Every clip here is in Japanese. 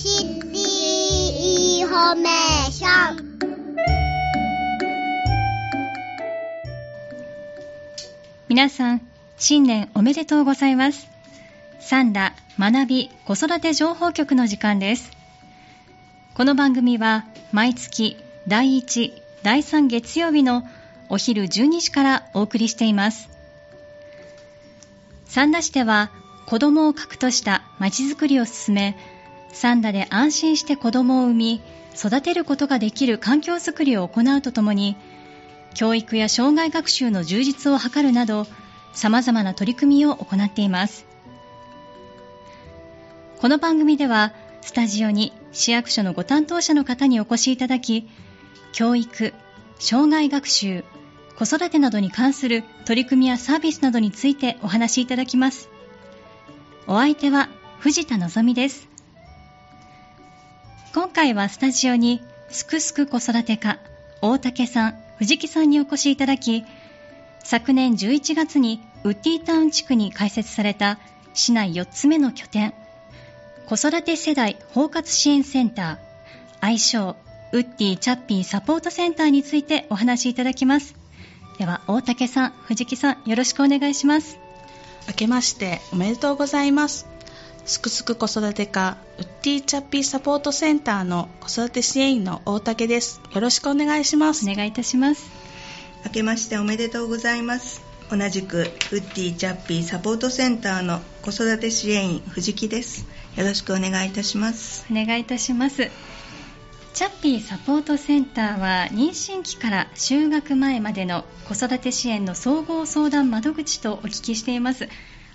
シティインフォメーション皆さん、新年おめでとうございます。サンダ学び子育て情報局の時間です。この番組は毎月第1、第3月曜日のお昼12時からお送りしています。三田市では子供を核としたまちづくりを進め、三田で安心して子供を産み、育てることができる環境づくりを行うとともに、教育や障害学習の充実を図るなど、様々な取り組みを行っています。この番組では、スタジオに市役所のご担当者の方にお越しいただき、教育、障害学習、子育てなどに関する取り組みやサービスなどについてお話しいただきます。お相手は藤田のぞみです。今回はスタジオにすくすく子育て課大竹さん、藤木さんにお越しいただき、昨年11月にウッディタウン地区に開設された市内4つ目の拠点、子育て世代包括支援センター、愛称ウッディチャッピーサポートセンターについてお話しいただきます。では、大竹さん、藤木さん、よろしくお願いします。明けましておめでとうございます。すくすく子育て課ウッディチャッピーサポートセンターの子育て支援員の大竹です。よろしくお願いします。お願いいたします。明けましておめでとうございます同じくウッディチャッピーサポートセンターの子育て支援員藤木ですよろしくお願いいたしますお願いいたします。チャッピーサポートセンターは妊娠期から就学前までの子育て支援の総合相談窓口とお聞きしています。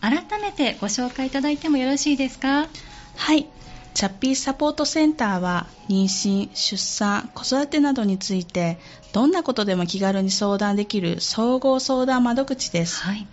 改めてご紹介いただいてもよろしいですか？はい。チャッピーサポートセンターは妊娠、出産、子育てなどについてどんなことでも気軽に相談できる総合相談窓口です。はい。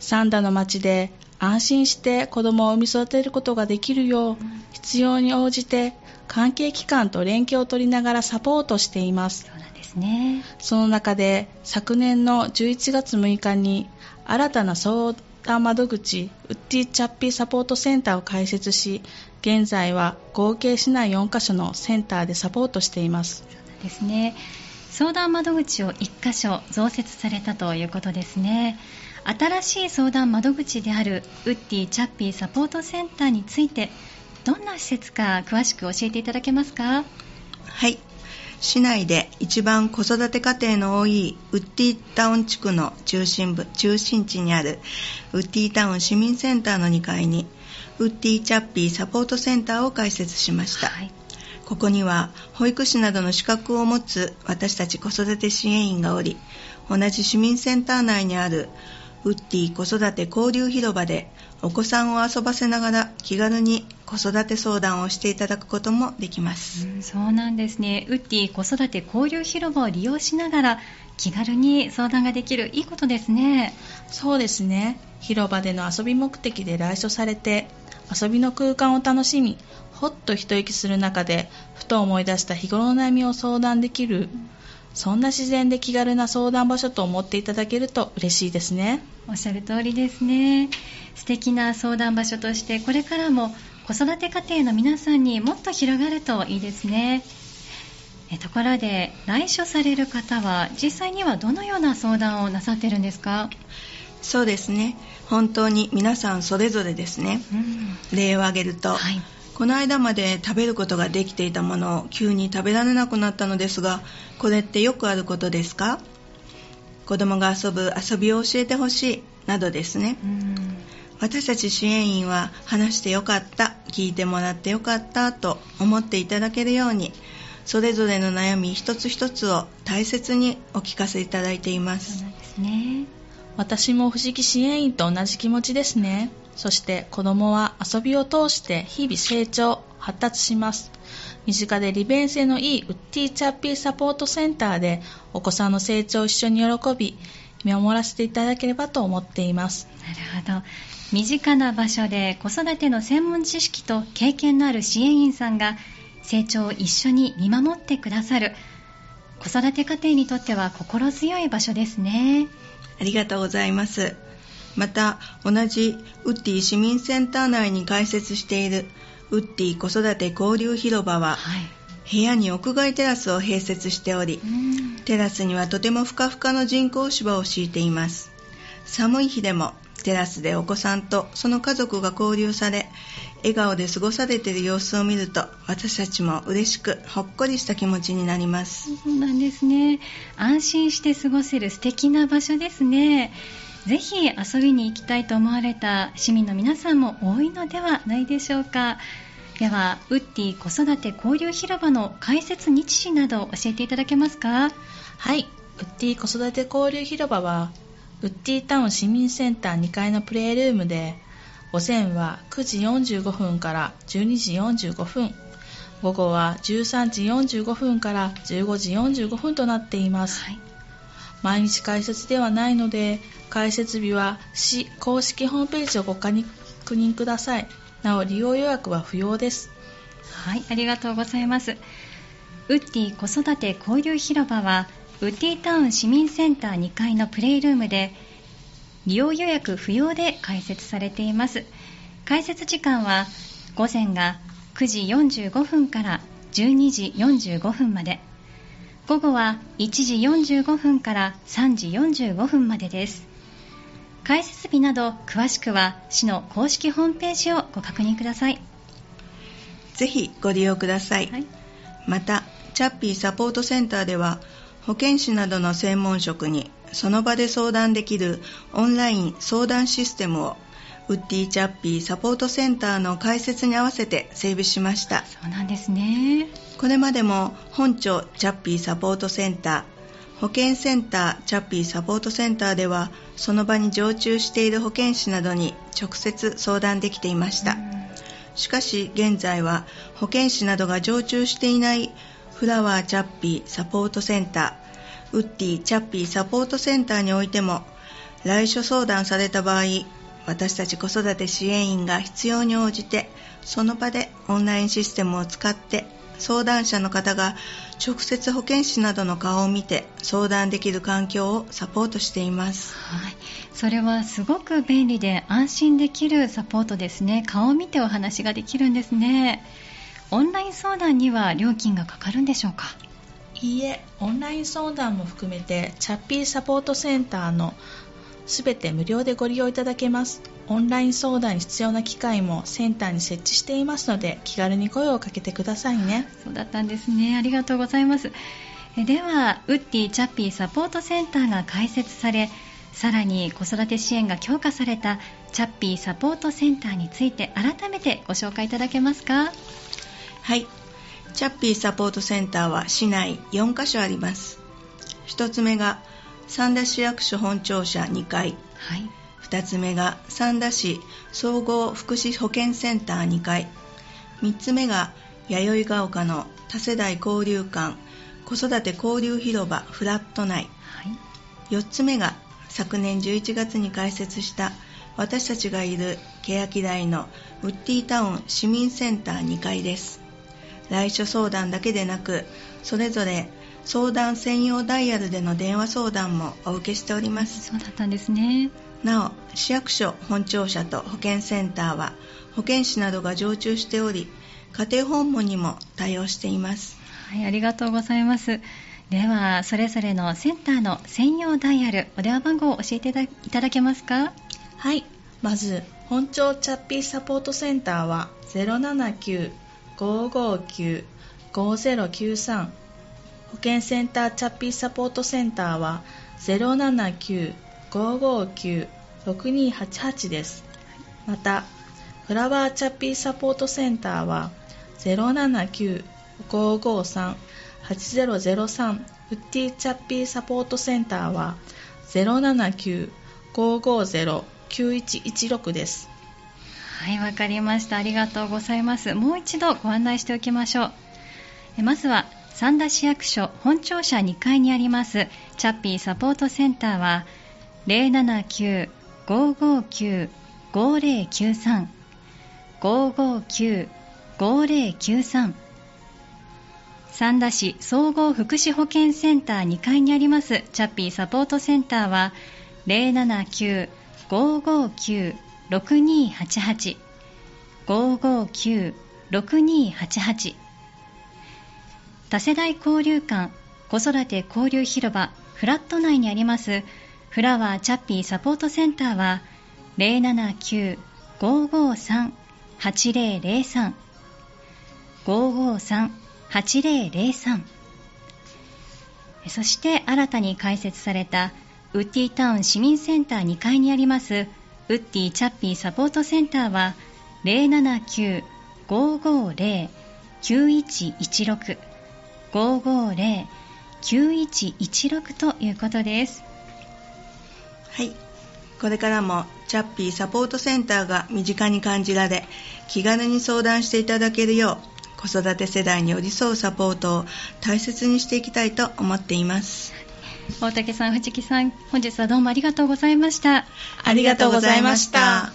三田の町で安心して子供を産み育てることができるよう必要に応じて関係機関と連携を取りながらサポートしています。そうなんですね。その中で昨年の11月6日に新たな相談窓口ウッディチャッピーサポートセンターを開設し現在は合計市内4カ所のセンターでサポートしていますですね。相談窓口を1箇所増設されたということですね。新しい相談窓口であるウッディチャッピーサポートセンターについてどんな施設か詳しく教えていただけますか？はい市内で一番子育て家庭の多いウッディタウン地区の中心部中心地にあるウッディタウン市民センターの2階にウッディチャッピーサポートセンターを開設しました、はい。ここには保育士などの資格を持つ私たち子育て支援員がおり同じ市民センター内にあるウッディ子育て交流広場でお子さんを遊ばせながら気軽に子育て相談をしていただくこともできます、うんそうなんですね。ウッディ子育て交流広場を利用しながら気軽に相談ができるいいことですね。そうですね広場での遊び目的で来所されて遊びの空間を楽しみほっと一息する中でふと思い出した日頃の悩みを相談できるそんな自然で気軽な相談場所と思っていただけると嬉しいですね。おっしゃる通りですね。素敵な相談場所としてこれからも子育て家庭の皆さんにもっと広がるといいですね。えところで来所される方は実際にはどのような相談をなさってるんですか、そうですね。本当に皆さんそれぞれですね。うん。例を挙げると、はいこの間まで食べることができていたものを急に食べられなくなったのですがこれってよくあることですか？子供が遊ぶ遊びを教えてほしいなどですね。うん。私たち支援員は話してよかった聞いてもらってよかったと思っていただけるようにそれぞれの悩み一つ一つを大切にお聞かせいただいています。そうなんですね。私も藤木支援員と同じ気持ちですねそして子供は遊びを通して日々成長発達します身近で利便性のいいウッディチャッピーサポートセンターでお子さんの成長を一緒に喜び見守らせていただければと思っていますなるほど。身近な場所で子育ての専門知識と経験のある支援員さんが成長を一緒に見守ってくださる子育て家庭にとっては心強い場所ですね。ありがとうございますまた同じウッディ市民センター内に開設しているウウッディ子育て交流広場ははい。部屋に屋外テラスを併設しておりうんテラスにはとてもふかふかの人工芝を敷いています寒い日でもテラスでお子さんとその家族が交流され笑顔で過ごされている様子を見ると私たちも嬉しくほっこりした気持ちになりますそうなんですね。安心して過ごせる素敵な場所ですね。ぜひ遊びに行きたいと思われた市民の皆さんも多いのではないでしょうか。では、ウッディ子育て交流広場の開設日時など教えていただけますか？はい。ウッディ子育て交流広場は、ウッディタウン市民センター2階のプレイルームで、午前は9時45分から12時45分、午後は13時45分から15時45分となっています。はい。毎日開設ではないので、開設日は市公式ホームページをご確認ください。なお、利用予約は不要です。はい、ありがとうございます。ウッディ子育て交流広場は、ウッディタウン市民センター2階のプレイルームで、利用予約不要で開設されています。開設時間は、午前が9時45分から12時45分まで、午後は1時45分から3時45分までです。開設日など詳しくは市の公式ホームページをご確認ください。ぜひご利用ください、はいまたチャッピーサポートセンターでは保健師などの専門職にその場で相談できるオンライン相談システムをウッディチャッピーサポートセンターの開設に合わせて整備しましたそうなんですね。これまでも本庁チャッピーサポートセンター保健センターチャッピーサポートセンターではその場に常駐している保健師などに直接相談できていました、しかし現在は保健師などが常駐していないフラワーチャッピーサポートセンターウッディチャッピーサポートセンターにおいても来所相談された場合私たち子育て支援員が必要に応じてその場でオンラインシステムを使って相談者の方が直接保健師などの顔を見て相談できる環境をサポートしていますはい、それはすごく便利で安心できるサポートですね。顔を見てお話ができるんですね。オンライン相談には料金がかかるんでしょうか？いいえ、オンライン相談も含めて、チャッピーサポートセンターのすべて無料でご利用いただけます。オンライン相談に必要な機械もセンターに設置していますので、気軽に声をかけてくださいね。そうだったんですね。ありがとうございます。えでは、ウッディチャッピーサポートセンターが開設され、さらに子育て支援が強化されたチャッピーサポートセンターについて改めてご紹介いただけますか？はい。チャッピーサポートセンターは市内4カ所あります。1つ目が三田市役所本庁舎2階。はい。2つ目が三田市総合福祉保健センター2階。3つ目が弥生が丘の多世代交流館子育て交流広場フラット内。はい。4つ目が昨年11月に開設した私たちがいる欅台のウッディタウン市民センター2階です来所相談だけでなくそれぞれ相談専用ダイヤルでの電話相談もお受けしておりますそうだったんですね。なお市役所本庁舎と保健センターは保健師などが常駐しており家庭訪問にも対応していますはい、ありがとうございます。では、それぞれのセンターの専用ダイヤル、お電話番号を教えていただけますか？はい。まず、本庁チャッピーサポートセンターは079-559-5093保健センターチャッピーサポートセンターは079-559-6288です。また、フラワーチャッピーサポートセンターは079-553-8003ウッディチャッピーサポートセンターは079-550-9116です。はい、わかりました。ありがとうございます。もう一度ご案内しておきましょう。えまずは、三田市役所本庁舎2階にあります、チャッピーサポートセンターは、079-559-5093 559-5093三田市総合福祉保健センター2階にありますチャッピーサポートセンターは079-559-6288 559-6288 6288多世代交流館子育て交流広場フラット内にありますフラワーチャッピーサポートセンターは079-553-8003 553-8003そして新たに開設されたウッディタウン市民センター2階にありますウッディチャッピーサポートセンターは079-550-9116 550-9116ということです。はい。これからもチャッピーサポートセンターが身近に感じられ気軽に相談していただけるよう子育て世代に寄り添うサポートを大切にしていきたいと思っています。大竹さん藤木さん本日はどうもありがとうございました。ありがとうございました。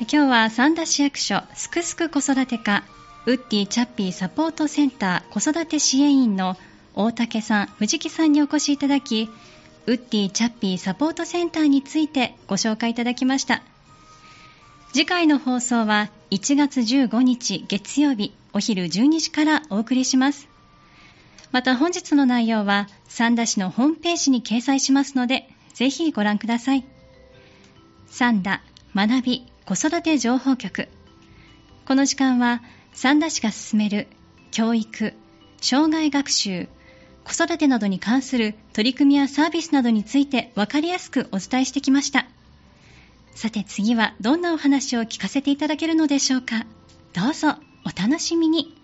今日は三田市役所すくすく子育て課ウッディチャッピーサポートセンター子育て支援員の大竹さん藤木さんにお越しいただきウッディチャッピーサポートセンターについてご紹介いただきました。次回の放送は1月15日月曜日お昼12時からお送りします。また本日の内容は三田市のホームページに掲載しますのでぜひご覧ください。三田学び子育て情報局。この時間は三田市が進める教育障害学習子育てなどに関する取り組みやサービスなどについて分かりやすくお伝えしてきました。さて次はどんなお話を聞かせていただけるのでしょうか。どうぞお楽しみに。